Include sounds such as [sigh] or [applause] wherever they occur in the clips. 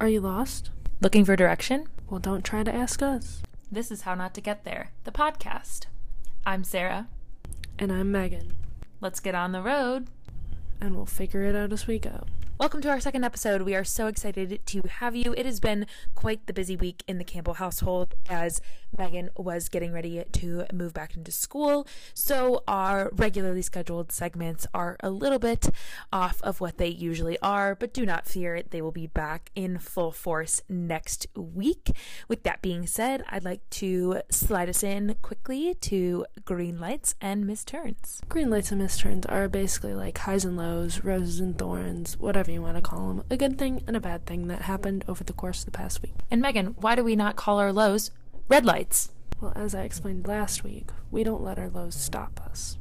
Are you lost? Looking for direction? Well, don't try to ask us. This is How Not to Get There, the podcast. I'm Sarah. And I'm Megan. Let's get on the road. And we'll figure it out as we go. Welcome to our second episode. We are so excited to have you. It has been quite the busy week in the Campbell household as Megan was getting ready to move back into school. So, our regularly scheduled segments are a little bit off of what they usually are, but do not fear, they will be back in full force next week. With that being said, I'd like to slide us in quickly to green lights and misturns. Green lights and misturns are basically like highs and lows, roses and thorns, whatever you want to call them. A good thing and a bad thing that happened over the course of the past week. And Megan, why do we not call our lows red lights? Well, as I explained last week, we don't let our lows stop us.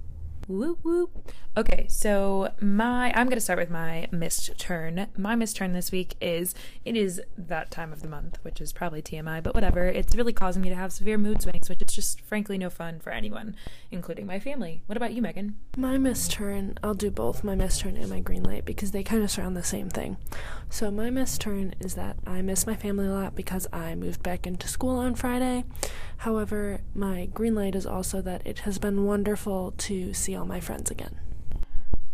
Whoop whoop. Okay, so my I'm gonna start with my missed turn. My missed turn this week is it is that time of the month, which is probably TMI, but whatever. It's really causing me to have severe mood swings, which is just frankly no fun for anyone, including my family. What about you, Megan? My missed turn, I'll do both my missed turn and my green light because they kind of surround the same thing. So my missed turn is that I miss my family a lot because I moved back into school on Friday. However, my green light is also that it has been wonderful to see all my friends again.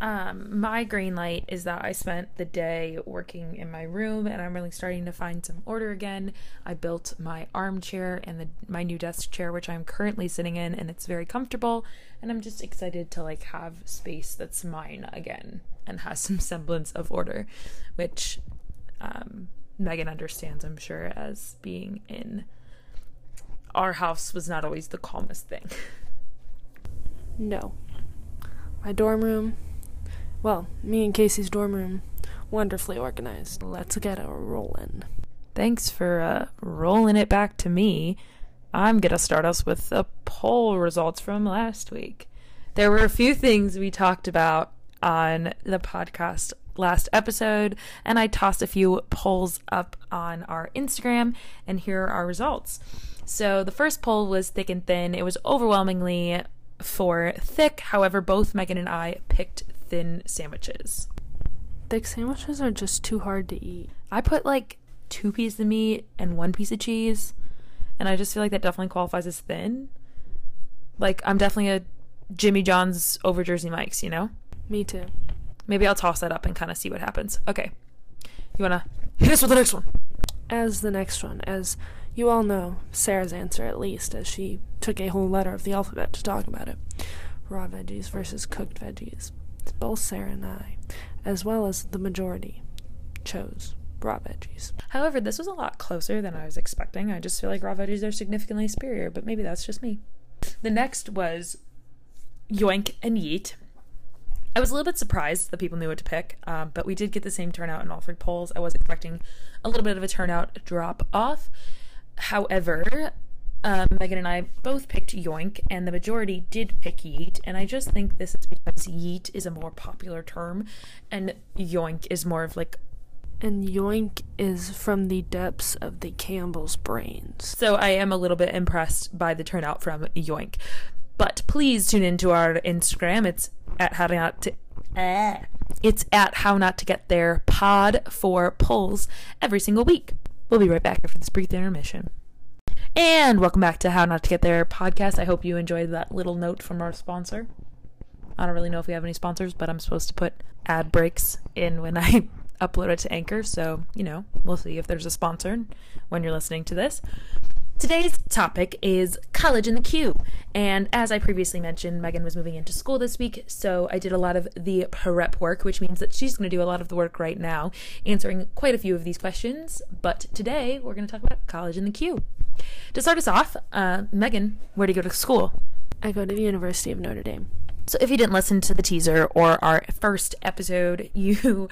Um, my green light is that I spent the day working in my room and I'm really starting to find some order again. I built my armchair and the, my new desk chair, which I'm currently sitting in, and it's very comfortable. And I'm just excited to like have space that's mine again and has some [laughs] semblance of order, which um, Megan understands, I'm sure, as being in our house was not always the calmest thing. No. My dorm room, well, me and Casey's dorm room, wonderfully organized. Let's get a rollin'. Thanks for uh, rolling it back to me. I'm going to start us with the poll results from last week. There were a few things we talked about on the podcast last episode, and I tossed a few polls up on our Instagram, and here are our results. So the first poll was thick and thin. It was overwhelmingly for thick. However, both Megan and I picked thin sandwiches. Thick sandwiches are just too hard to eat. I put like two pieces of meat and one piece of cheese, and I just feel like that definitely qualifies as thin. Like I'm definitely a Jimmy John's over Jersey Mike's, you know? Me too. Maybe I'll toss that up and kind of see what happens. Okay. You wanna hit us with the next one? As the next one, as you all know Sarah's answer at least, as she took a whole letter of the alphabet to talk about it. Raw veggies versus cooked veggies. Both Sarah and I, as well as the majority, chose raw veggies. However, this was a lot closer than I was expecting. I just feel like raw veggies are significantly superior, but maybe that's just me. The next was yoink and yeet. I was a little bit surprised that people knew what to pick, um, but we did get the same turnout in all three polls. I was expecting a little bit of a turnout drop off. However, um, Megan and I both picked Yoink, and the majority did pick Yeet. And I just think this is because Yeet is a more popular term, and Yoink is more of like. And Yoink is from the depths of the Campbell's brains. So I am a little bit impressed by the turnout from Yoink. But please tune into our Instagram. It's at how not to. Uh, it's at how not to get there pod for polls every single week. We'll be right back after this brief intermission. And welcome back to How Not to Get There podcast. I hope you enjoyed that little note from our sponsor. I don't really know if we have any sponsors, but I'm supposed to put ad breaks in when I [laughs] upload it to Anchor. So, you know, we'll see if there's a sponsor when you're listening to this. Today's topic is college in the queue. And as I previously mentioned, Megan was moving into school this week, so I did a lot of the prep work, which means that she's going to do a lot of the work right now, answering quite a few of these questions. But today, we're going to talk about college in the queue. To start us off, uh, Megan, where do you go to school? I go to the University of Notre Dame. So, if you didn't listen to the teaser or our first episode, [laughs] you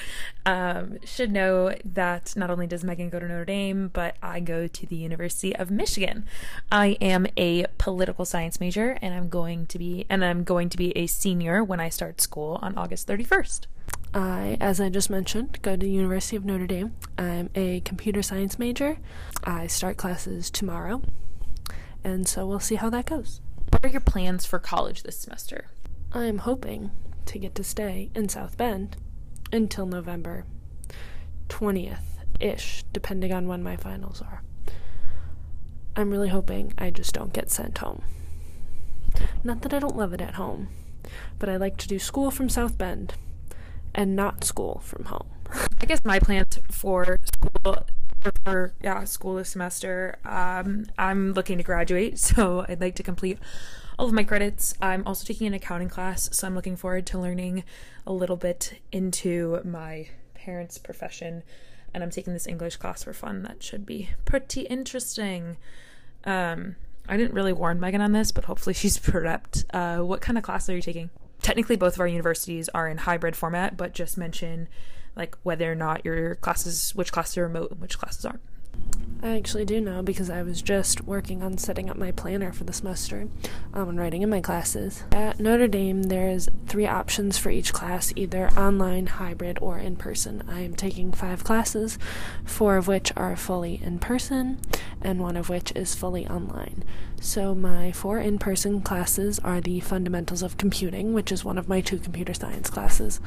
um, should know that not only does Megan go to Notre Dame, but I go to the University of Michigan. I am a political science major, and I'm going to be and I'm going to be a senior when I start school on August 31st. I, as I just mentioned, go to the University of Notre Dame. I'm a computer science major. I start classes tomorrow, and so we'll see how that goes. What are your plans for college this semester? I'm hoping to get to stay in South Bend until November 20th ish, depending on when my finals are. I'm really hoping I just don't get sent home. Not that I don't love it at home, but I like to do school from South Bend and not school from home. I guess my plans for school for yeah school this semester um, i'm looking to graduate [laughs] so i'd like to complete all of my credits. I'm also taking an accounting class so i'm looking forward to learning a little bit into my parents profession. And i'm taking this english class for fun. That should be pretty interesting. Um, i didn't really warn megan on this but hopefully [laughs] she's prepped. Uh, what kind of class are you taking? Technically both of our universities are in hybrid format but just mention like whether or not your classes, which classes are remote and which classes aren't. I actually do know because I was just working on setting up my planner for the semester um, and writing in my classes. At Notre Dame, there's three options for each class either online, hybrid, or in person. I am taking five classes, four of which are fully in person, and one of which is fully online. So, my four in person classes are the Fundamentals of Computing, which is one of my two computer science classes,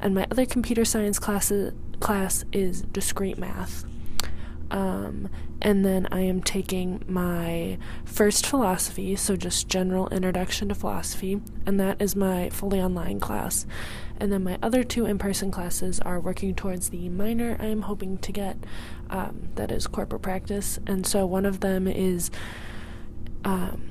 and my other computer science classes, class is Discrete Math um, and then I am taking my first philosophy, so just general introduction to philosophy, and that is my fully online class. And then my other two in person classes are working towards the minor I am hoping to get, um, that is corporate practice. And so one of them is um,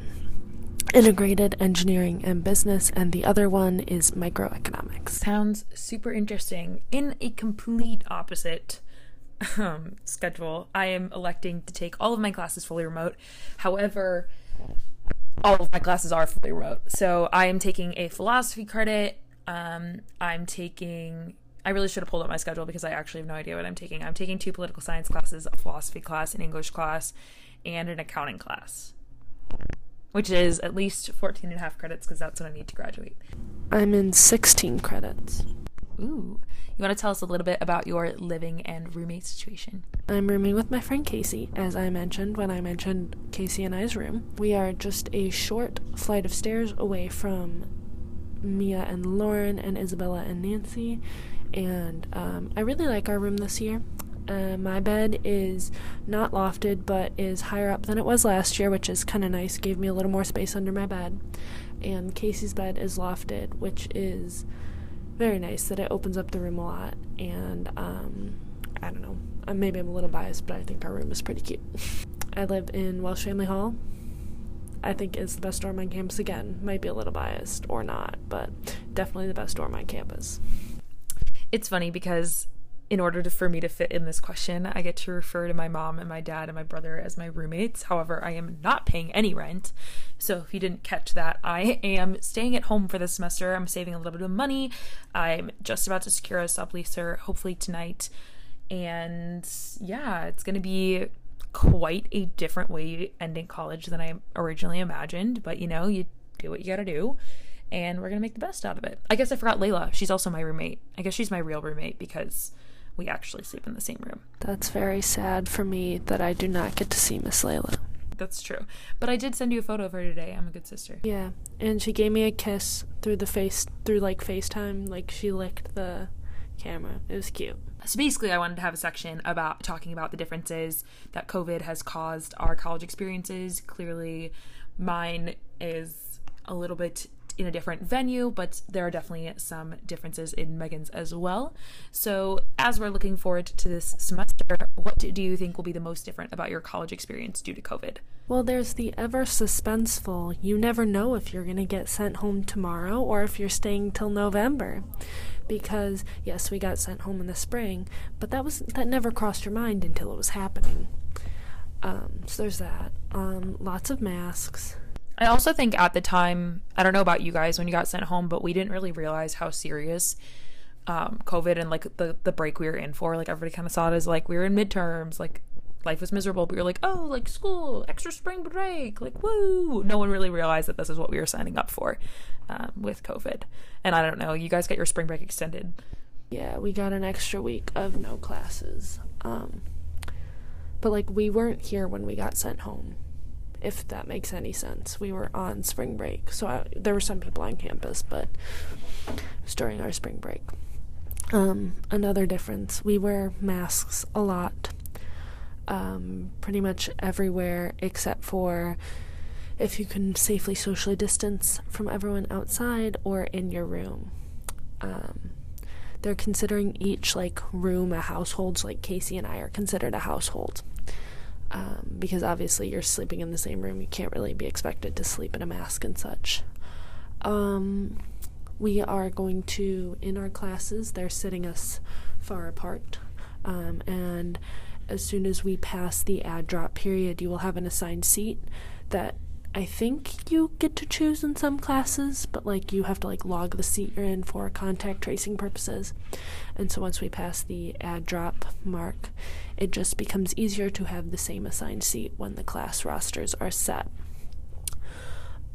integrated engineering and business, and the other one is microeconomics. Sounds super interesting. In a complete opposite [laughs] um, schedule, I am electing to take all of my classes fully remote. However, all of my classes are fully remote. So I am taking a philosophy credit. Um, I'm taking. I really should have pulled up my schedule because I actually have no idea what I'm taking. I'm taking two political science classes, a philosophy class, an English class, and an accounting class, which is at least 14 and a half credits because that's what I need to graduate. I'm in 16 credits. Ooh. You want to tell us a little bit about your living and roommate situation? I'm rooming with my friend Casey, as I mentioned when I mentioned Casey and I's room. We are just a short flight of stairs away from Mia and Lauren and Isabella and Nancy, and um, I really like our room this year. Uh, my bed is not lofted, but is higher up than it was last year, which is kind of nice. Gave me a little more space under my bed. And Casey's bed is lofted, which is very nice that it opens up the room a lot. And um, I don't know, uh, maybe I'm a little biased, but I think our room is pretty cute. [laughs] I live in Welsh Family Hall. I think is the best dorm on campus. Again, might be a little biased or not, but definitely the best dorm on campus. It's funny because in order to, for me to fit in this question, I get to refer to my mom and my dad and my brother as my roommates. However, I am not paying any rent. So if you didn't catch that, I am staying at home for this semester. I'm saving a little bit of money. I'm just about to secure a subleaser, hopefully tonight. And yeah, it's going to be quite a different way ending college than I originally imagined. But you know, you do what you got to do and we're gonna make the best out of it. I guess I forgot Layla. She's also my roommate. I guess she's my real roommate because we actually sleep in the same room. That's very sad for me that I do not get to see Miss Layla. That's true. But I did send you a photo of her today. I'm a good sister. Yeah. And she gave me a kiss through the face through like FaceTime. Like she licked the camera. It was cute. So basically I wanted to have a section about talking about the differences that COVID has caused our college experiences. Clearly mine is a little bit in a different venue, but there are definitely some differences in Megan's as well. So, as we're looking forward to this semester, what do you think will be the most different about your college experience due to COVID? Well, there's the ever suspenseful you never know if you're going to get sent home tomorrow or if you're staying till November. Because yes, we got sent home in the spring, but that was that never crossed your mind until it was happening. Um, so there's that. Um, lots of masks I also think at the time, I don't know about you guys when you got sent home, but we didn't really realize how serious um, COVID and like the the break we were in for. Like everybody kind of saw it as like we were in midterms, like life was miserable, but we were like, oh, like school, extra spring break, like woo. No one really realized that this is what we were signing up for um, with COVID. And I don't know, you guys got your spring break extended. Yeah, we got an extra week of no classes. Um, but like we weren't here when we got sent home if that makes any sense. We were on spring break, so I, there were some people on campus, but it was during our spring break. Um, another difference we wear masks a lot. um, pretty much everywhere except for if you can safely socially distance from everyone outside or in your room. Um, they're considering each like room a household, so like Casey and I are considered a household. Um, because obviously you're sleeping in the same room, you can't really be expected to sleep in a mask and such. Um, we are going to, in our classes, they're sitting us far apart. Um, and as soon as we pass the add drop period, you will have an assigned seat that I think you get to choose in some classes, but like you have to like log the seat you're in for contact tracing purposes. And so once we pass the add drop mark, it just becomes easier to have the same assigned seat when the class rosters are set.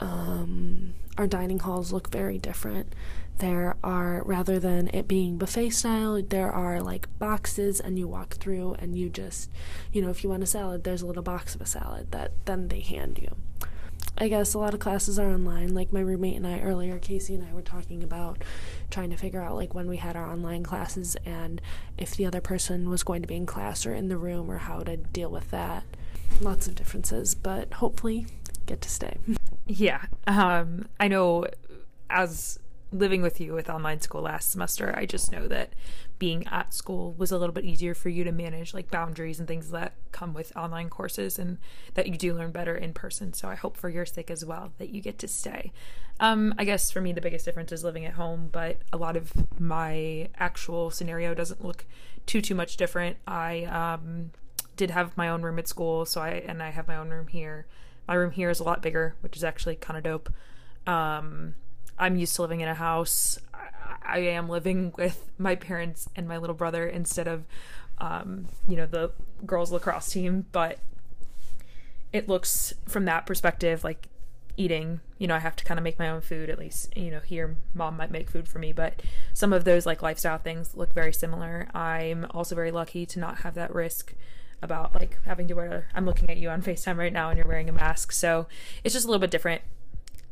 Um, our dining halls look very different. There are, rather than it being buffet style, there are like boxes, and you walk through and you just, you know, if you want a salad, there's a little box of a salad that then they hand you. I guess a lot of classes are online. Like my roommate and I earlier, Casey and I were talking about trying to figure out like when we had our online classes and if the other person was going to be in class or in the room or how to deal with that. Lots of differences, but hopefully get to stay. Yeah. Um, I know as living with you with online school last semester, I just know that being at school was a little bit easier for you to manage like boundaries and things that come with online courses and that you do learn better in person. So I hope for your sake as well that you get to stay. Um, I guess for me, the biggest difference is living at home, but a lot of my actual scenario doesn't look too, too much different. I um, did have my own room at school, so I, and I have my own room here. My room here is a lot bigger, which is actually kind of dope. Um, I'm used to living in a house. I, I am living with my parents and my little brother instead of, um, you know, the girls lacrosse team. But it looks from that perspective like eating you know i have to kind of make my own food at least you know here mom might make food for me but some of those like lifestyle things look very similar i'm also very lucky to not have that risk about like having to wear i'm looking at you on [laughs] facetime right now and you're wearing a mask so it's just a little bit different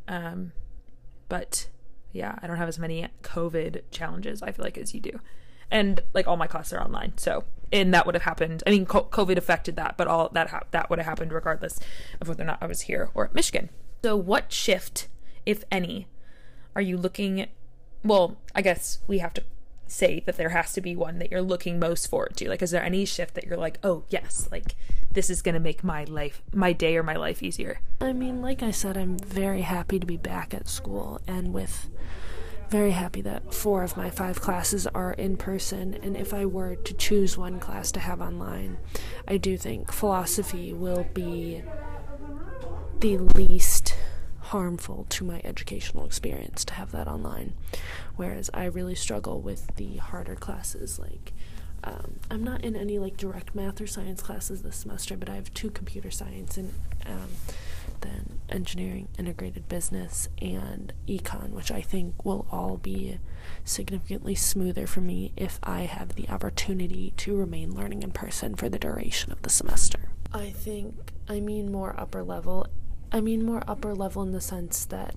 um but yeah, I don't have as many COVID challenges, I feel like, as you do. And like all my classes are online. So, and that would have happened. I mean, COVID affected that, but all that, ha- that would have happened regardless of whether or not I was here or at Michigan. So, what shift, if any, are you looking? Well, I guess we have to say that there has to be one that you're looking most forward to? Like, is there any shift that you're like, oh, yes, like this is going to make my life, my day or my life easier? I mean, like I said, I'm very happy to be back at school and with very happy that four of my five classes are in person. And if I were to choose one class to have online, I do think philosophy will be the least harmful to my educational experience to have that online. Whereas I really struggle with the harder classes. Like, um, I'm not in any like direct math or science classes this semester, but I have two computer science and um, then engineering, integrated business, and econ, which I think will all be significantly smoother for me if I have the opportunity to remain learning in person for the duration of the semester. I think I mean more upper level I mean more upper level in the sense that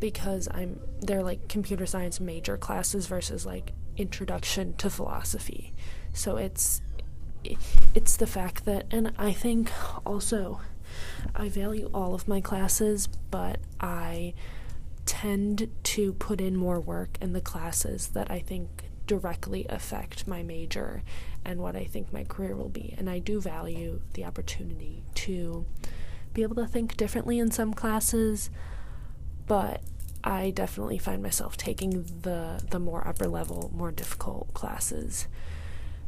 because I'm they're like computer science major classes versus like introduction to philosophy. So it's it's the fact that and I think also I value all of my classes, but I tend to put in more work in the classes that I think directly affect my major and what I think my career will be. And I do value the opportunity to be able to think differently in some classes, but I definitely find myself taking the the more upper level, more difficult classes.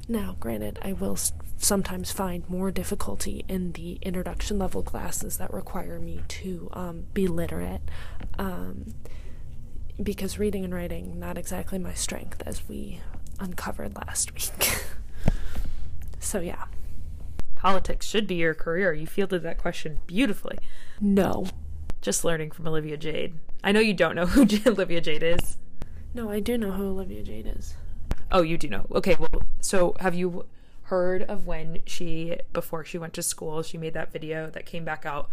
Now, granted, I will sometimes find more difficulty in the introduction level classes that require me to um, be literate, um, because reading and writing not exactly my strength, as we uncovered last [laughs] week. so yeah politics should be your career. You fielded that question beautifully. No. Just learning from Olivia Jade. I know you don't know [laughs] who Olivia Jade is. No, I do know who Olivia Jade is. Oh, you do know. Okay, well, so have you heard of when she, before she went to school, she made that video that came back out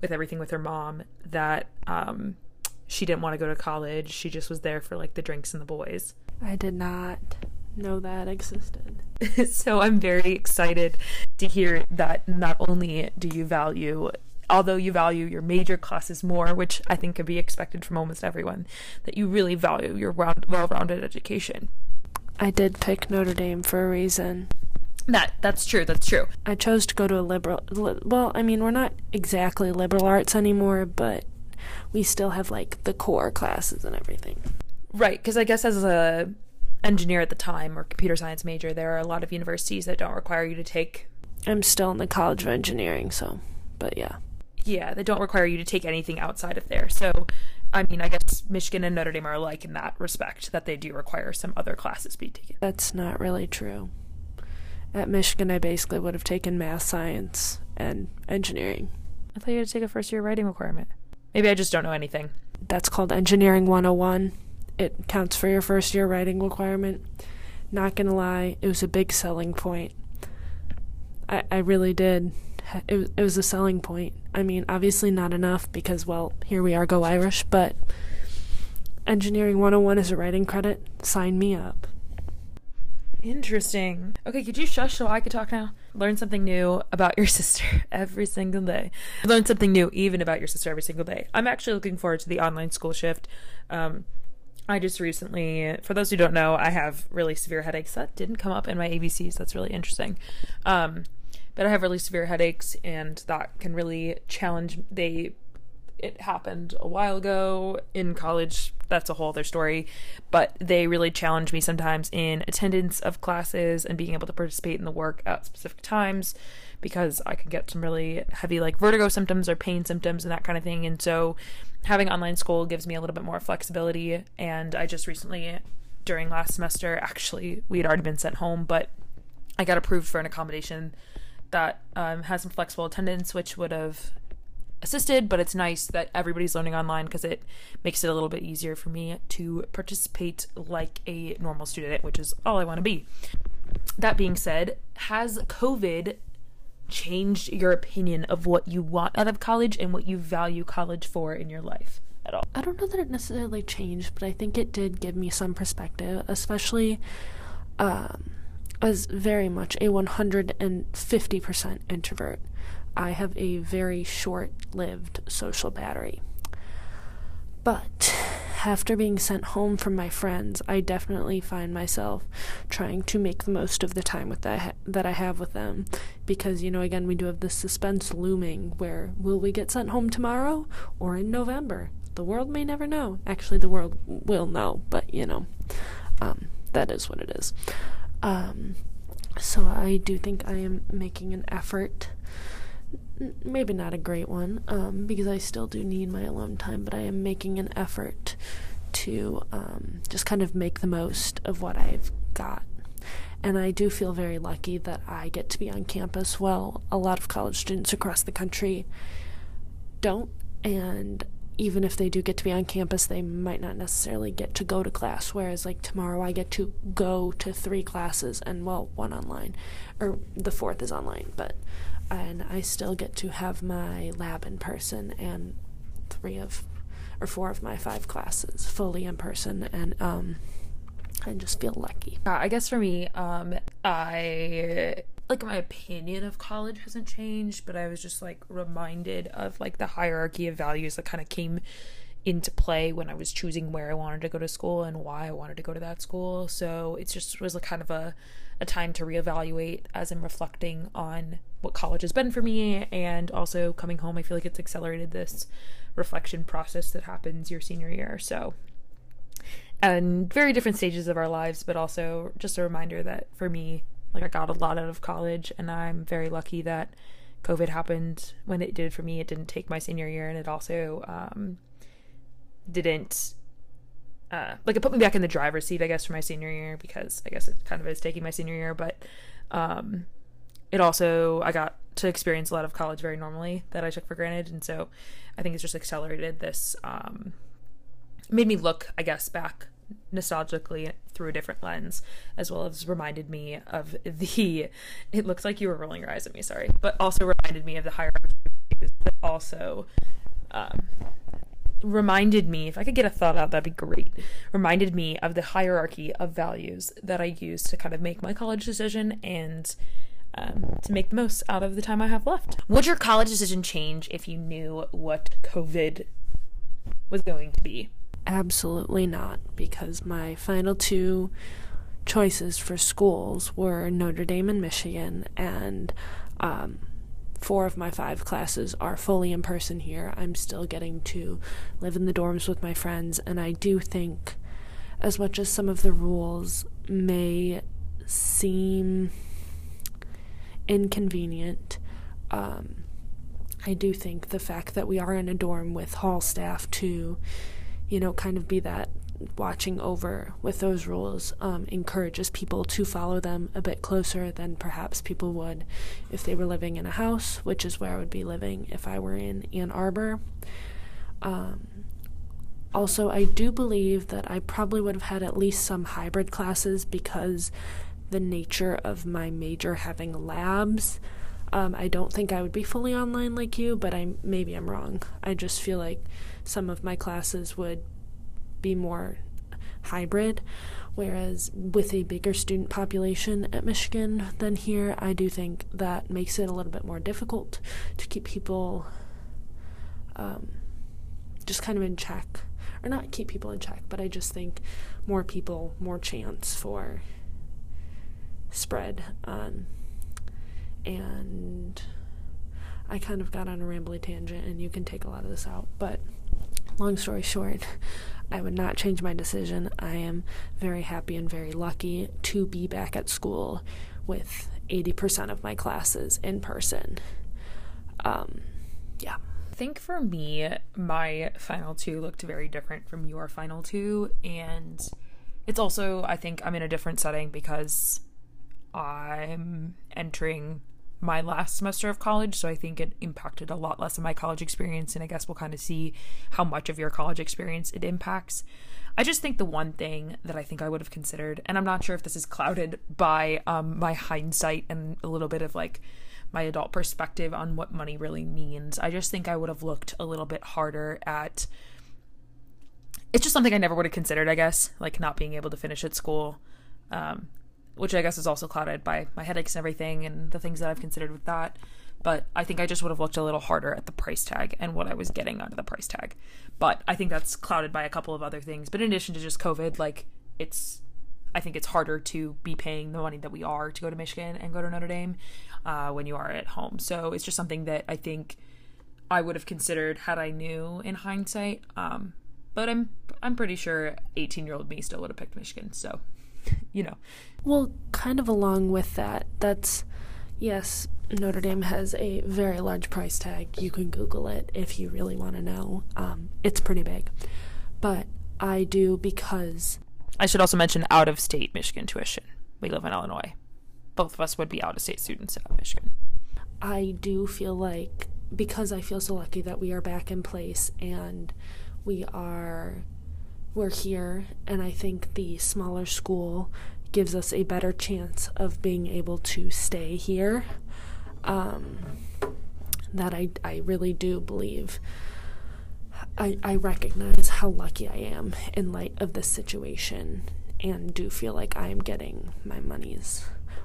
with everything with her mom that um, she didn't want to go to college. She just was there for like the drinks and the boys. I did not know that existed. [laughs] so I'm very excited to hear that not only do you value although you value your major classes more, which I think could be expected from almost everyone, that you really value your round, well-rounded education. I did pick Notre Dame for a reason. That that's true. That's true. I chose to go to a liberal. Li- well, I mean, we're not exactly liberal arts anymore, but we still have like the core classes and everything. Right, because I guess as a engineer at the time or computer science major, there are a lot of universities that don't require you to take. I'm still in the College of Engineering, so, but yeah. Yeah, they don't require you to take anything outside of there. So, I mean, I guess Michigan and Notre Dame are alike in that respect, that they do require some other classes be taken. That's not really true. At Michigan, I basically would have taken math, science, and engineering. I thought you had to take a first year writing requirement. Maybe I just don't know anything. That's called Engineering 101. It counts for your first year writing requirement. Not gonna lie, it was a big selling point. I, I really did. It, it was a selling point. I mean, obviously not enough because, well, here we are, go Irish, but Engineering 101 is a writing credit. Sign me up. Interesting. Okay, could you shush so I could talk now? Learn something new about your [laughs] sister every single day. Learn something new even about your sister every single day. I'm actually looking forward to the online school shift. Um, I just recently, for those who don't know, I have really severe headaches. That didn't come up in my ABCs. That's really interesting. Um, but I have really severe headaches, and that can really challenge. They it happened a while ago in college. That's a whole other story. But they really challenge me sometimes in attendance of classes and being able to participate in the work at specific times because I can get some really heavy, like vertigo symptoms or pain symptoms and that kind of thing. And so having online school gives me a little bit more flexibility. And I just recently, during last semester, actually, we had already been sent home, but I got approved for an accommodation that um, has some flexible attendance, which would have assisted, but it's nice that everybody's learning online because it makes it a little bit easier for me to participate like a normal student, which is all I want to be. That being said, has COVID changed your opinion of what you want out of college and what you value college for in your life at all? I don't know that it necessarily changed, but I think it did give me some perspective, especially um, as very much a 150% introvert. I have a very short lived social battery. But after being sent home from my friends, I definitely find myself trying to make the most of the time with that ha- that I have with them because you know again we do have this suspense looming where will we get sent home tomorrow or in November? The world may never know. Actually, the world will know, but you know, um, that is what it is. Um, so I do think I am making an effort maybe not a great one um, because I still do need my alone time, but I am making an effort to um, just kind of make the most of what I've got. And I do feel very lucky that I get to be on campus. Well, a lot of college students across the country don't, and even if they do get to be on campus, they might not necessarily get to go to class. Whereas, like tomorrow, I get to go to three classes and, well, one online, or the fourth is online, but and I still get to have my lab in person and three of or four of my five classes fully in person and um I just feel lucky. Uh, I guess for me, um, I like my opinion of college hasn't changed, but I was just like reminded of like the hierarchy of values that kind of came into play when I was choosing where I wanted to go to school and why I wanted to go to that school. So it just was a kind of a, a time to reevaluate as I'm reflecting on what college has been for me and also coming home. I feel like it's accelerated this reflection process that happens your senior year. So and very different stages of our lives, but also just a reminder that for me, like I got a lot out of college, and I'm very lucky that COVID happened when it did for me. It didn't take my senior year, and it also um, didn't uh, like it put me back in the driver's seat, I guess, for my senior year because I guess it kind of is taking my senior year, but um, it also I got to experience a lot of college very normally that I took for granted, and so I think it's just accelerated this. Um, made me look, I guess, back nostalgically through a different lens, as well as reminded me of the. [laughs] It looks like you were rolling your eyes at me, sorry, but also reminded me of the hierarchy, but also um, reminded me, if I could get a thought out, that'd be great. Reminded me of the hierarchy of values that I use to kind of make my college decision and um, to make the most out of the time I have left. Would your college decision change if you knew what COVID was going to be? Absolutely not, because my final two choices for schools were Notre Dame and Michigan, and um, four of my five classes are fully in person here. I'm still getting to live in the dorms with my friends, and I do think, as much as some of the rules may seem inconvenient, um, I do think the fact that we are in a dorm with hall staff to, you know, kind of be that watching over with those rules um, encourages people to follow them a bit closer than perhaps people would if they were living in a house, which is where I would be living if I were in Ann Arbor. Um, also, I do believe that I probably would have had at least some hybrid classes because the nature of my major having labs. Um, I don't think I would be fully online like you, but I maybe I'm wrong. I just feel like some of my classes would be more hybrid. Whereas with a bigger student population at Michigan than here, I do think that makes it a little bit more difficult to keep people um, just kind of in check. Or not keep people in check, but I just think more people, more chance for spread. Um, and I kind of got on a rambly tangent, and you can take a lot of this out. But long story short, I would not change my decision. I am very happy and very lucky to be back at school with 80% of my classes in person. Um, yeah. I think for me, my final two looked very different from your final two. And it's also, I think I'm in a different setting because I'm entering my last semester of college, so I think it impacted a lot less of my college experience, and I guess we'll kind of see how much of your college experience it impacts. I just think the one thing that I think I would have considered, and I'm not sure if this is clouded by um, my hindsight and a little bit of like my adult perspective on what money really means. I just think I would have looked a little bit harder at. It's just something I never would have considered, I guess, like not being able to finish at school. Um, which I guess is also clouded by my headaches and everything and the things that I've considered with that. But I think I just would have looked a little harder at the price tag and what I was getting out of the price tag. But I think that's clouded by a couple of other things. But in addition to just COVID, like it's, I think it's harder to be paying the money that we are to go to Michigan and go to Notre Dame uh, when you are at home. So it's just something that I think I would have considered had I knew in hindsight. Um, but I'm I'm pretty sure 18 year old me still would have picked Michigan. So [laughs] you know. Well, kind of along with that, that's yes, Notre Dame has a very large price tag. You can Google it if you really want to know. Um, it's pretty big. But I do because. I should also mention out of state Michigan tuition. We live in Illinois. Both of us would be out of state students at Michigan. I do feel like because I feel so lucky that we are back in place and we are we're here, and I think the smaller school gives us a better chance of being able to stay here. Um, that I, I really do believe. I, I recognize how lucky I am in light of this situation and do feel like I am getting my money's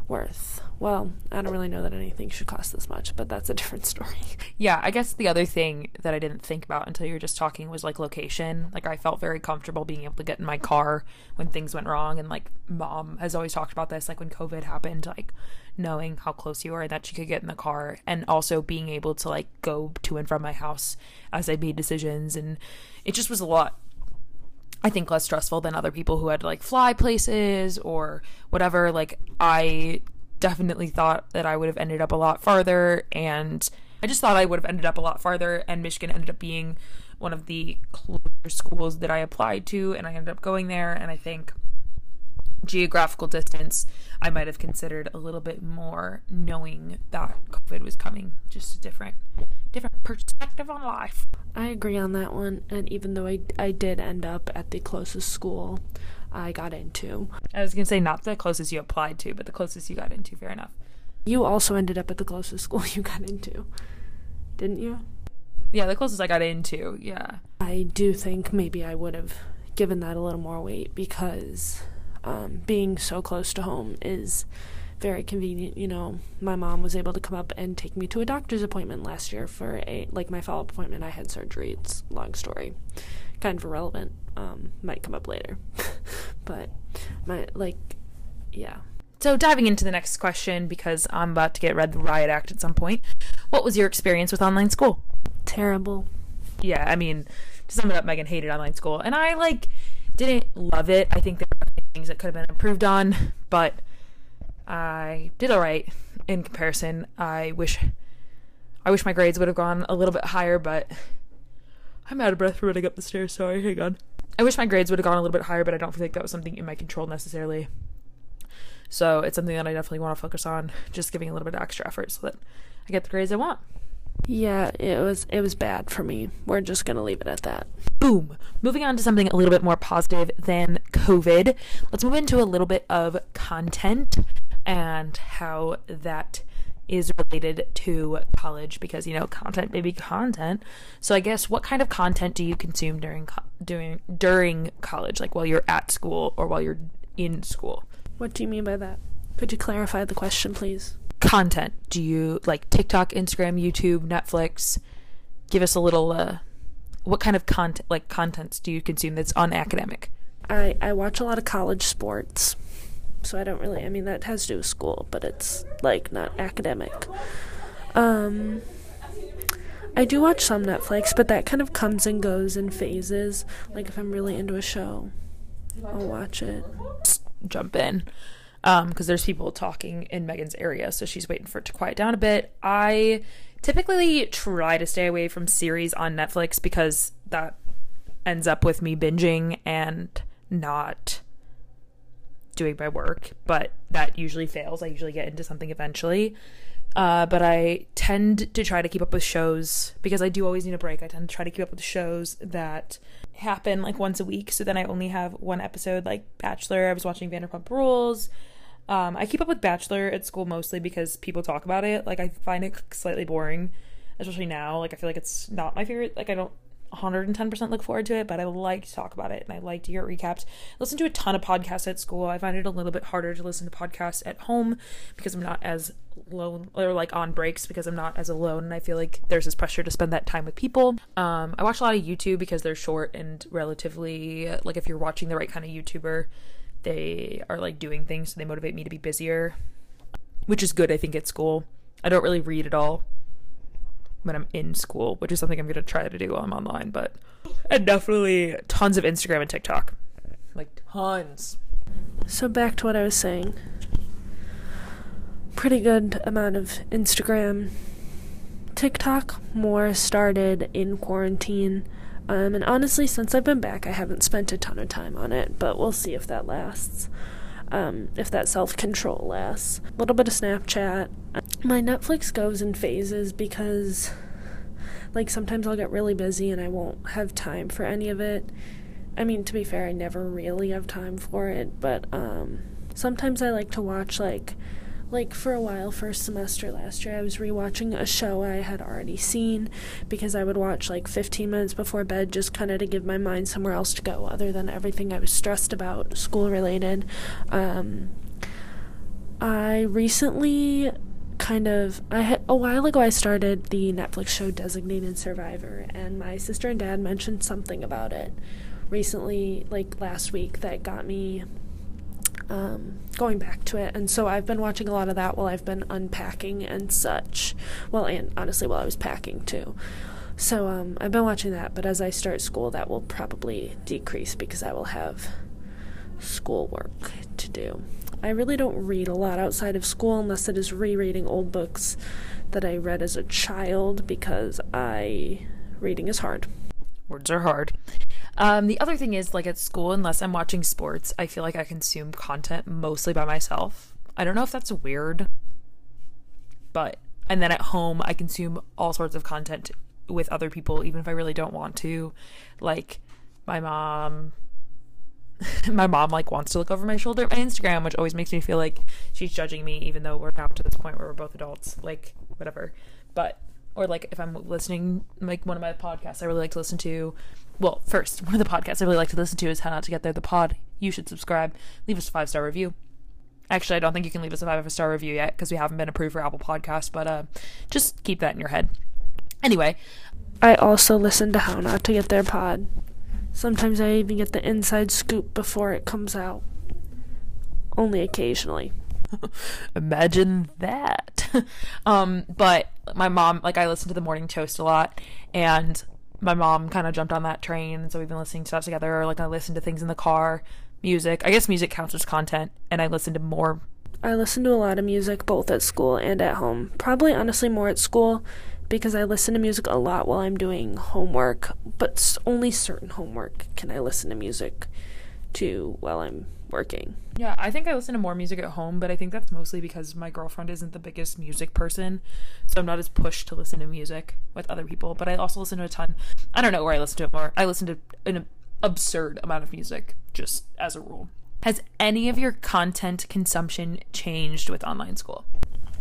worth. Well, I don't really know that anything should cost this much, but that's a different [laughs] story. Yeah, I guess the other thing that I didn't think about until you were just talking was like location. Like I felt very comfortable being able to get in my car when things went wrong and like mom has always talked about this like when COVID happened like knowing how close you are that she could get in the car and also being able to like go to and from my house as I made decisions and it just was a lot I think less stressful than other people who had to like fly places or whatever. Like I definitely thought that I would have ended up a lot farther and I just thought I would have ended up a lot farther and Michigan ended up being one of the closer schools that I applied to and I ended up going there and I think geographical distance I might have considered a little bit more knowing that COVID was coming. Just a different different perspective on life. I agree on that one. And even though I, I did end up at the closest school I got into, I was going to say not the closest you applied to, but the closest you got into. Fair enough. You also ended up at the closest [laughs] school you got into, didn't you? Yeah, the closest I got into. Yeah. I do think maybe I would have given that a little more weight because um, being so close to home is very convenient. You know, my mom was able to come up and take me to a doctor's appointment last year for a like my follow up appointment. I had surgery. It's a long story, kind of irrelevant. Um, might come up later, [laughs] but my like, yeah. So diving into the next question because I'm about to get read the riot act at some point. What was your experience with online school? Terrible. Yeah, I mean, to sum it up, Megan hated online school, and I like didn't love it. I think there things that could have been improved on, but I did all right in comparison. I wish I wish my grades would have gone a little bit higher, but I'm out of breath for running up the stairs. Sorry, hang on. I wish my grades would have gone a little bit higher, but I don't think that was something in my control necessarily. So it's something that I definitely want to focus on, just giving a little bit of extra effort so that I get the grades I want. Yeah, it was it was bad for me. We're just gonna leave it at that. Boom. Moving on to something a little bit more positive than COVID. Let's move into a little bit of content and how that is related to college because you know content baby content so i guess what kind of content do you consume during co- during during college like while you're at school or while you're in school What do you mean by that? Could you clarify the question, please? Content do you like tiktok instagram youtube netflix give us a little uh what kind of content like contents do you consume that's unacademic I I watch a lot of college sports, so I don't really. I mean, that has to do with school, but it's like not academic. Um, I do watch some Netflix, but that kind of comes and goes in phases. Like if I'm really into a show, I'll watch it. jump in um because there's people talking in Megan's area so she's waiting for it to quiet down a bit. I typically try to stay away from series on Netflix because that ends up with me binging and not doing my work but that usually fails. I usually get into something eventually. Uh, but I tend to try to keep up with shows because I do always need a break. I tend to try to keep up with shows that happen like once a week. So then I only have one episode, like Bachelor. I was watching Vanderpump Rules. Um, I keep up with Bachelor at school mostly because people talk about it. Like I find it slightly boring, especially now. Like I feel like it's not my favorite. Like I don't 110% look forward to it, but I like to talk about it and I like to hear recaps. I listen to a ton of podcasts at school. I find it a little bit harder to listen to podcasts at home because I'm not as alone or like on breaks because I'm not as alone and I feel like there's this pressure to spend that time with people. Um, I watch a lot of YouTube because they're short and relatively like if you're watching the right kind of YouTuber, they are like doing things so they motivate me to be busier, which is good I think at school. I don't really read at all when I'm in school, which is something I'm gonna try to do while I'm online. But and definitely tons of Instagram and TikTok, like tons. So back to what I was saying. Pretty good amount of Instagram. TikTok more started in quarantine. Um, and honestly, since I've been back, I haven't spent a ton of time on it, but we'll see if that lasts. Um, if that self control lasts. A little bit of Snapchat. My Netflix goes in phases because, like, sometimes I'll get really busy and I won't have time for any of it. I mean, to be fair, I never really have time for it, but um, sometimes I like to watch like like for a while first semester last year I was rewatching a show I had already seen because I would watch like 15 minutes before bed just kind of to give my mind somewhere else to go other than everything I was stressed about school related. Um, I recently kind of I had a while ago I started the Netflix show Designated Survivor and my sister and dad mentioned something about it recently like last week that got me um, going back to it and so I've been watching a lot of that while I've been unpacking and such well and honestly while I was packing too so um, I've been watching that but as I start school that will probably decrease because I will have schoolwork to do I really don't read a lot outside of school unless it is rereading old books that I read as a child because I reading is hard. Words are hard. Um, the other thing is, like at school, unless I'm watching sports, I feel like I consume content mostly by myself. I don't know if that's weird, but and then at home, I consume all sorts of content with other people, even if I really don't want to. Like my mom, [laughs] my mom like wants to look over my shoulder at my Instagram, which always makes me feel like she's judging me, even though we're now to this point where we're both adults. Like whatever, but or like if I'm listening like one of my podcasts I really like to listen to well, first, [laughs] one of the podcasts I really like to listen to is How Not to Get There the Pod. You should subscribe. Leave us a five star review. Actually, I don't think you can leave us a five star review yet because we haven't been approved for Apple Podcasts, but uh, just keep that in your head. Anyway, I also listen to How Not to Get There Pod. Sometimes I even get the inside scoop before it comes out. Only occasionally. [laughs] Imagine that. [laughs] um, but my mom, like, I listen to the Morning Toast a lot, and my mom kind of jumped on that train, so we've been listening to stuff together. Or, like, I listen to things in the car, music. I guess music counts as content, and I listen to more. I listen to a lot of music both at school and at home. Probably, honestly, more at school because I listen to music a lot while I'm doing homework, but only certain homework can I listen to music to while I'm working. Yeah, I think I listen to more music at home, but I think that's mostly because my girlfriend isn't the biggest music person, so I'm not as pushed to listen to music with other people. But I also listen to a ton. I don't know where I listen to it more. I listen to an absurd amount of music just as a rule. Has any of your content consumption changed with online school?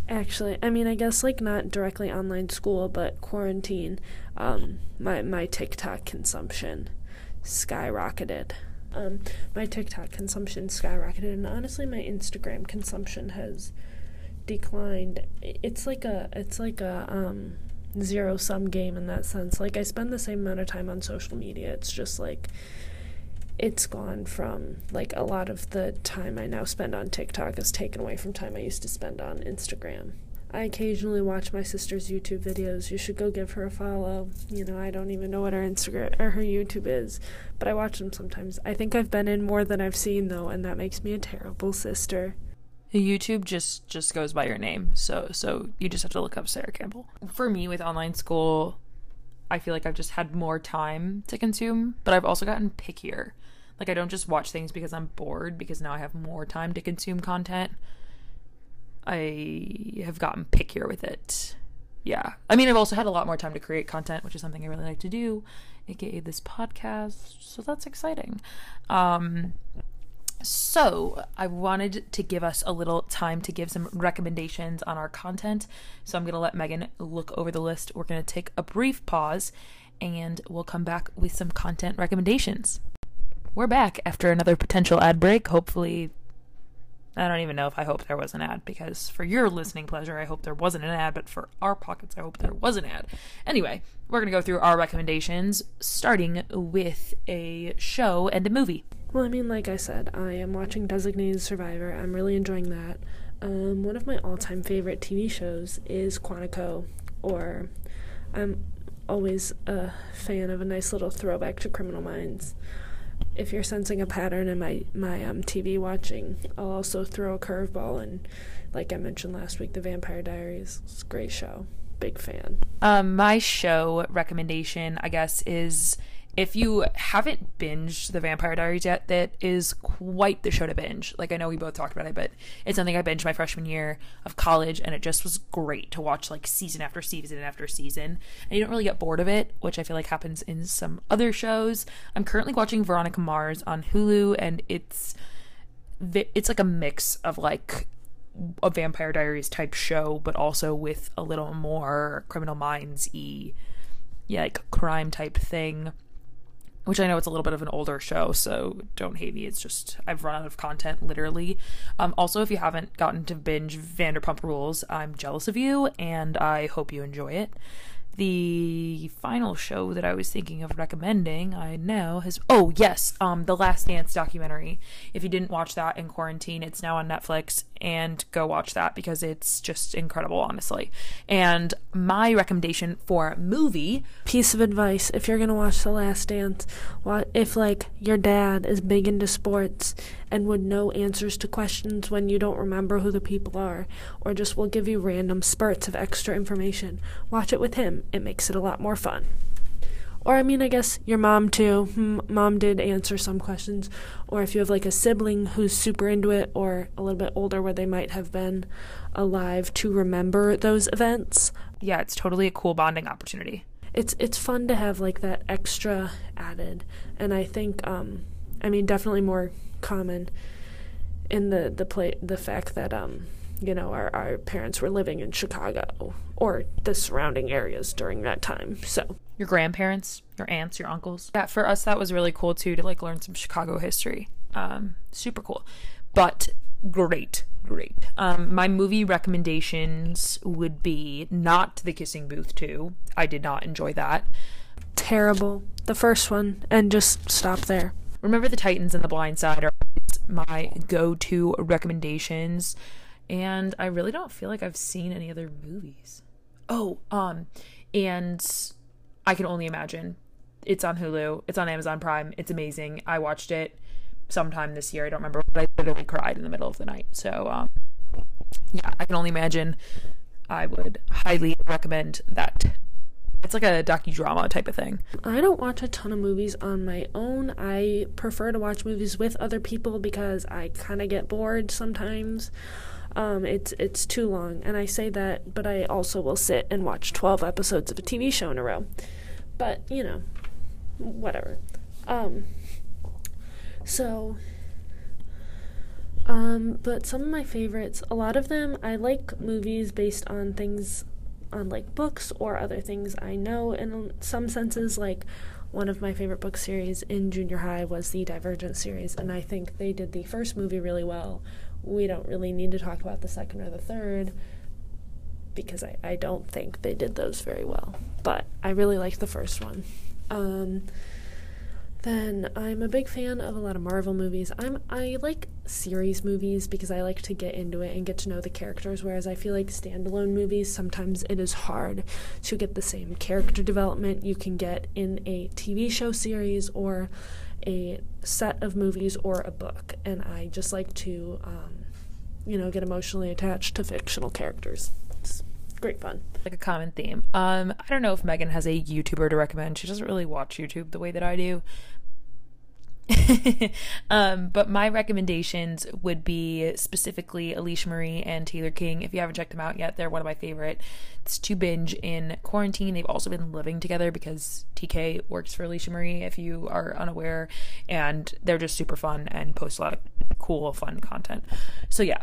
Actually, I mean, I guess like not directly online school, but quarantine. Um, my my TikTok consumption skyrocketed. Um, my TikTok consumption skyrocketed, and honestly, my Instagram consumption has declined. It's like a it's like a um, zero sum game in that sense. Like I spend the same amount of time on social media. It's just like it's gone from like a lot of the time I now spend on TikTok is taken away from time I used to spend on Instagram. I occasionally watch my sister's YouTube videos. You should go give her a follow. You know, I don't even know what her Instagram or her YouTube is, but I watch them sometimes. I think I've been in more than I've seen though, and that makes me a terrible sister. YouTube just just goes by your name. So so you just have to look up Sarah Campbell. For me with online school, I feel like I've just had more time to consume, but I've also gotten pickier. Like I don't just watch things because I'm bored because now I have more time to consume content. I have gotten pickier with it. Yeah. I mean, I've also had a lot more time to create content, which is something I really like to do, aka this podcast. So that's exciting. Um, so, I wanted to give us a little time to give some recommendations on our content. So, I'm going to let Megan look over the list. We're going to take a brief pause and we'll come back with some content recommendations. We're back after another potential ad break. Hopefully, I don't even know if I hope there was an ad because for your listening pleasure, I hope there wasn't an ad, but for our pockets, I hope there was an ad. Anyway, we're going to go through our recommendations, starting with a show and a movie. Well, I mean, like I said, I am watching Designated Survivor. I'm really enjoying that. Um, one of my all time favorite TV shows is Quantico, or I'm always a fan of a nice little throwback to Criminal Minds if you're sensing a pattern in my my um, TV watching, I'll also throw a curveball and, like I mentioned last week, The Vampire Diaries. It's a great show. Big fan. Um, my show recommendation, I guess, is if you haven't binged The Vampire Diaries yet, that is quite the show to binge. Like, I know we both talked about it, but it's something I binged my freshman year of college, and it just was great to watch, like, season after season after season. And you don't really get bored of it, which I feel like happens in some other shows. I'm currently watching Veronica Mars on Hulu, and it's it's like a mix of like a Vampire Diaries type show, but also with a little more Criminal Minds y, yeah, like crime type thing which I know it's a little bit of an older show, so don't hate me. It's just I've run out of content literally. Um, also, if you haven't gotten to binge Vanderpump Rules, I'm jealous of you, and I hope you enjoy it the final show that I was thinking of recommending, I know has oh yes, um the Last Dance documentary. If you didn't watch that in quarantine, it's now on Netflix and go watch that because it's just incredible honestly. And my recommendation for movie, piece of advice if you're going to watch The Last Dance, if like your dad is big into sports and would know answers to questions when you don't remember who the people are or just will give you random spurts of extra information, watch it with him it makes it a lot more fun. Or, I mean, I guess your mom too. Mom did answer some questions. Or if you have like a sibling who's super into it or a little bit older where they might have been alive to remember those events. Yeah, it's totally a cool bonding opportunity. It's it's fun to have like that extra added. And I think um I mean definitely more common in the the play the fact that um you know, our, our parents were living in Chicago or the surrounding areas during that time. So, Your grandparents, your aunts, your uncles. Yeah, for us that was really cool too to like learn some Chicago history. Um, super cool. But great, great. Um, my movie recommendations would be not The Kissing Booth 2. I did not enjoy that. terrible. The first one, and just stop there. Remember the Titans and the Blind Side are my go-to recommendations, and I really don't feel like I've seen any other movies. Oh, um, and I can only imagine. It's on Hulu. It's on Amazon Prime. It's amazing. I watched it sometime this year. I don't remember, but I literally cried in the middle of the night. So, um, yeah, I can only imagine. I would highly recommend that. It's like a docudrama type of thing. I don't watch a ton of movies on my own. I prefer to watch movies with other people because I kind of get bored sometimes. Um, it's it's too long, and I say that, but I also will sit and watch twelve episodes of a TV show in a row. But you know, whatever. Um, so, um, but some of my favorites, a lot of them, I like movies based on things on like books or other things I know in some senses like one of my favorite book series in junior high was the Divergent series and I think they did the first movie really well. We don't really need to talk about the second or the third because I, I don't think they did those very well. But I really like the first one. Um then I'm a big fan of a lot of Marvel movies. I'm I like series movies because I like to get into it and get to know the characters whereas I feel like standalone movies sometimes it is hard to get the same character development you can get in a TV show series or a set of movies or a book and I just like to um, you know get emotionally attached to fictional characters. It's great fun. like a common theme. Um, I don't know if Megan has a YouTuber to recommend. She doesn't really watch YouTube the way that I do. [laughs] um, but my recommendations would be specifically Alicia Marie and Taylor King. If you haven't checked them out yet, they're one of my favorite. It's to binge in quarantine. They've also been living together because TK works for Alicia Marie, if you are unaware, and they're just super fun and post a lot of cool, fun content. So yeah,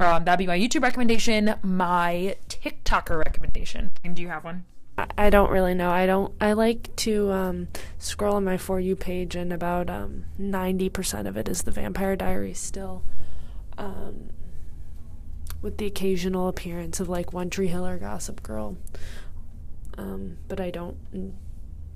um, that'd be my YouTube recommendation. My TikToker recommendation. And do you have one? I- don't really know. I don't. I like to um, scroll on my for you page, and about um, ninety percent of it is the Vampire Diaries still, um, with the occasional appearance of like One Tree Hill or Gossip Girl. Um, but I don't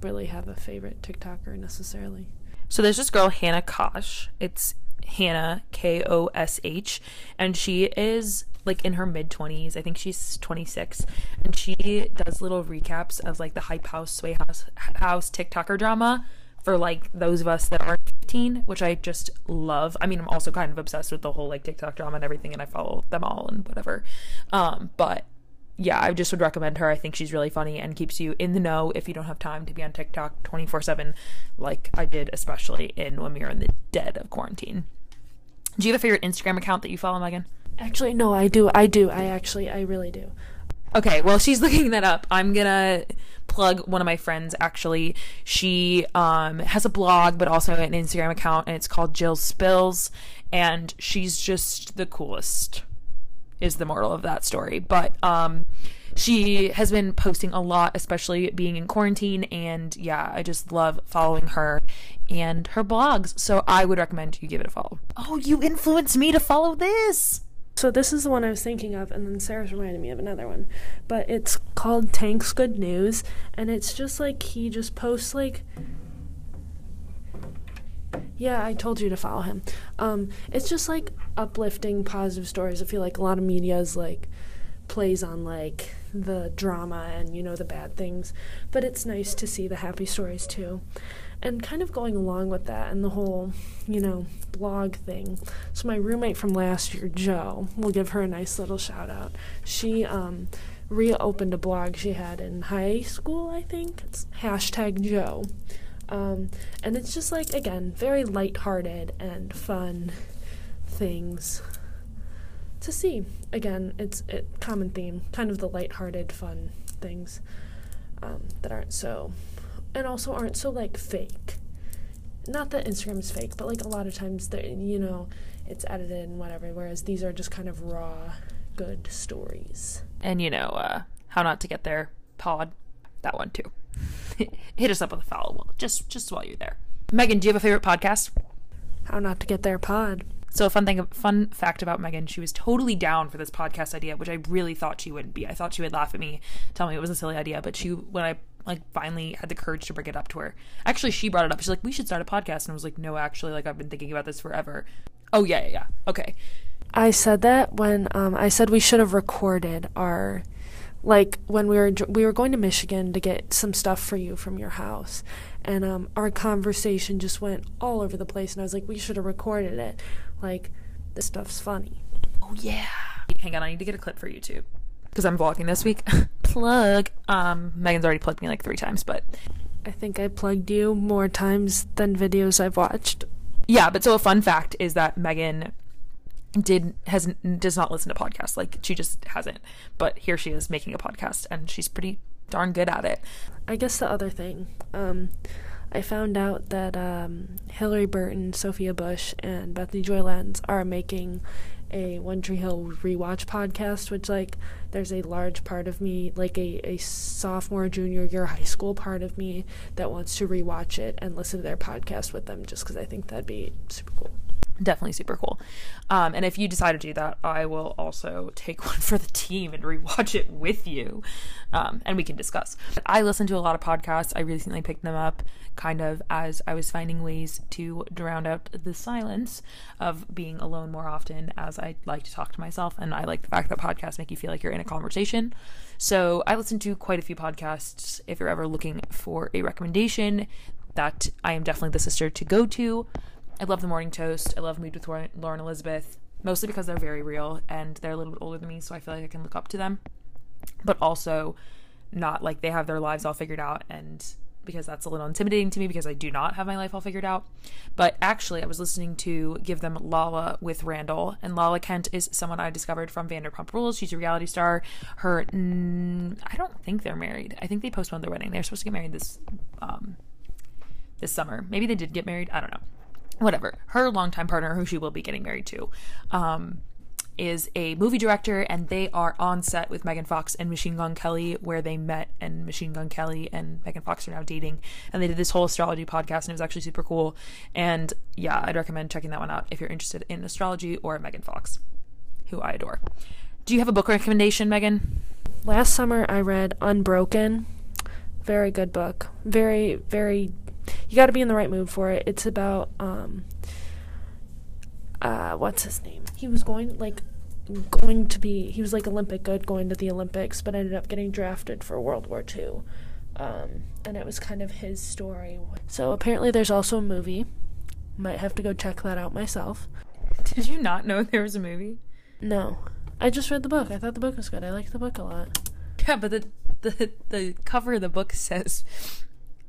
really have a favorite TikToker necessarily. So there's this girl, Hannah Kosh. It's Hannah K O S H, and she is like in her mid 20s. I think she's 26, and she does little recaps of like the Hype House, Sway House, House TikToker drama for like those of us that aren't 15, which I just love. I mean, I'm also kind of obsessed with the whole like TikTok drama and everything, and I follow them all and whatever. Um, but yeah, I just would recommend her. I think she's really funny and keeps you in the know if you don't have time to be on TikTok 24 7, like I did, especially in when we were in the dead of quarantine. Do you have a favorite Instagram account that you follow, Megan? Actually, no, I do. I do. I actually, I really do. Okay, well, she's [laughs] looking that up. I'm gonna plug one of my friends. Actually, she um, has a blog, but also an Instagram account, and it's called Jill Spills, and she's just the coolest. Is the moral of that story? But um, she has been posting a lot, especially being in quarantine, and yeah, I just love following her and her blogs. So I would recommend you give it a follow. Oh, you influenced me to follow this. So this is the one I was thinking of, and then Sarah's reminded me of another one. But it's called Tank's Good News, and it's just like he just posts like Yeah, I told you to follow him. Um, it's just like uplifting positive stories. I feel like a lot of media is like plays on like the drama and you know the bad things, but it's nice to see the happy stories too. And kind of going along with that and the whole, you know, blog thing. So my roommate from last year, Joe, we'll give her a nice little shout out. She um reopened a blog she had in high school, I think. It's hashtag Joe. Um, and it's just like again, very lighthearted and fun things to see. Again, it's a common theme, kind of the lighthearted, fun things um, that aren't so, and also aren't so like fake. Not that Instagram is fake, but like a lot of times, you know, it's edited and whatever. Whereas these are just kind of raw, good stories. And you know, uh, how not to get there pod, that one too. [laughs] Hit us up with a follow just just while you're there. Megan, do you have a favorite podcast? How not to get there pod. So a fun thing, fun fact about Megan, she was totally down for this podcast idea, which I really thought she wouldn't be. I thought she would laugh at me, tell me it was a silly idea, but she, when I like finally had the courage to bring it up to her, actually she brought it up. She's like, "We should start a podcast," and I was like, "No, actually, like I've been thinking about this forever." Oh yeah, yeah, yeah. Okay. I said that when um, I said we should have recorded our like when we were we were going to Michigan to get some stuff for you from your house, and um, our conversation just went all over the place, and I was like, we should have recorded it. Like, this stuff's funny. Oh yeah. Hang on, I need to get a clip for YouTube because I'm vlogging this week. [laughs] Plug. Um, Megan's already plugged me like three times, but I think I plugged you more times than videos I've watched. Yeah, but so a fun fact is that Megan did has does not listen to podcasts. Like she just hasn't. But here she is making a podcast, and she's pretty darn good at it. I guess the other thing, um, I found out that um, Hilarie Burton, Sophia Bush, and Bethany Joy Lenz are making a One Tree Hill rewatch podcast, which like there's a large part of me, like a, a sophomore, junior year high school part of me that wants to rewatch it and listen to their podcast with them just because I think that'd be super cool definitely super cool. Um, and if you decide to do that, I will also take [laughs] one for the team and rewatch it with you, um, and we can discuss. I listen to a lot of podcasts. I recently picked them up kind of as I was finding ways to drown out the silence of being alone more often, as I like to talk to myself, and I like the fact that podcasts make you feel like you're in a conversation. So I listen to quite a few podcasts. If you're ever looking for a recommendation, that I am definitely the sister to go to. I love the Morning Toast. I love Mood with Lauren Elizabeth, mostly because they're very real and they're a little bit older than me, so I feel like I can look up to them. But also, not like they have their lives all figured out, and because that's a little intimidating to me because I do not have my life all figured out. But actually, I was listening to Give Them Lala with Randall, and Lala Kent is someone I discovered from Vanderpump Rules. She's a reality star. Her, mm, I don't think they're married. I think they postponed their wedding. They're supposed to get married this, um, this summer. Maybe they did get married. I don't know whatever her longtime partner who she will be getting married to um, is a movie director and they are on set with Megan Fox and Machine Gun Kelly where they met and Machine Gun Kelly and Megan Fox are now dating and they did this whole astrology podcast and it was actually super cool and yeah I'd recommend checking that one out if you're interested in astrology or Megan Fox who I adore. Do you have a book recommendation Megan? Last summer I read Unbroken. Very good book. Very very you got to be in the right mood for it. It's about um uh what's his name? He was going like going to be he was like Olympic good going to the Olympics, but ended up getting drafted for World War II. Um, and it was kind of his story. So apparently there's also a movie. Might have to go check that out myself. Did you not know there was a movie? No. I just read the book. I thought the book was good. I liked the book a lot. Yeah, but the the the cover of the book says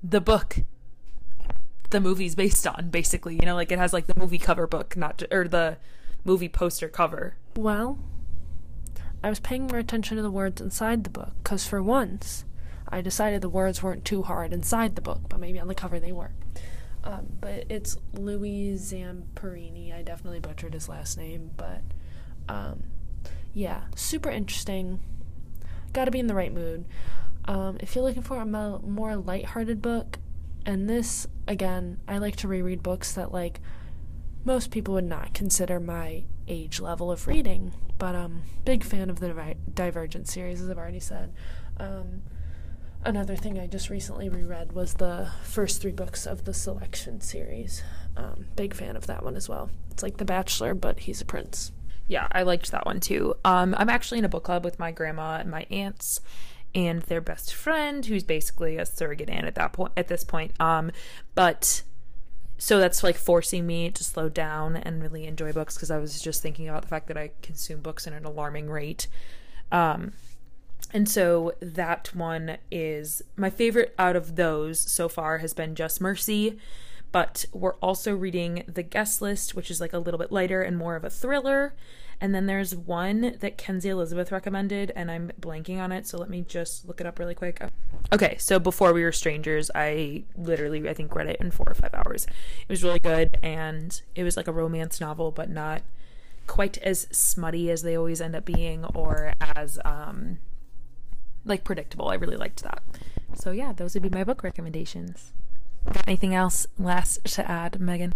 the book the movie's based on basically you know like it has like the movie cover book not or the movie poster cover. Well i was paying more attention to the words inside the book because for once i decided the words weren't too hard inside the book but maybe on the cover they were. Um, but it's louis zamperini. I definitely butchered his last name but um, yeah super interesting. Gotta be in the right mood. Um, if you're looking for a more light-hearted book and this, again, I like to reread books that, like, most people would not consider my age level of reading. But um, big fan of the Diver- Divergent series, as I've already said. Um, another thing I just recently reread was the first three books of the Selection series. Um, big fan of that one as well. It's like The Bachelor, but he's a prince. Yeah, I liked that one too. Um, I'm actually in a book club with my grandma and my aunts, and their best friend, who's basically a surrogate aunt at that point. At this point, um, but so that's like forcing me to slow down and really enjoy books because I was just thinking about the fact that I consume books at an alarming rate. Um, and so that one is my favorite out of those so far has been Just Mercy. But we're also reading The Guest List, which is like a little bit lighter and more of a thriller. And then there's one that Kenzie Elizabeth recommended, and I'm blanking on it, so let me just look it up really quick. Okay, so Before We Were Strangers, I literally, I think, read it in four or five hours. It was really good, and it was like a romance novel, but not quite as smutty as they always end up being or as um like predictable. I really liked that. So yeah, those would be my book recommendations. Got anything else last to add, Megan?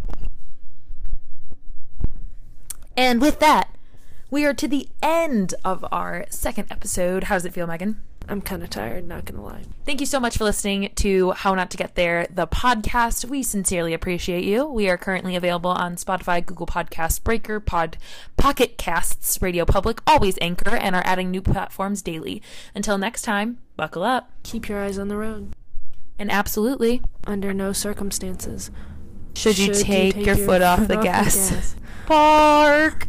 And with that, we are to the end of our second episode. How does it feel, Megan? I'm kind of tired, not gonna lie. Thank you so much for listening to How Not to Get There, the podcast. We sincerely appreciate you. We are currently available on Spotify, Google Podcasts, Breaker, Pod, Pocket Casts, Radio Public, always Anchor, and are adding new platforms daily. Until next time, buckle up. Keep your eyes on the road. And absolutely, Under no circumstances should you, take, your, foot off the off gas? Park.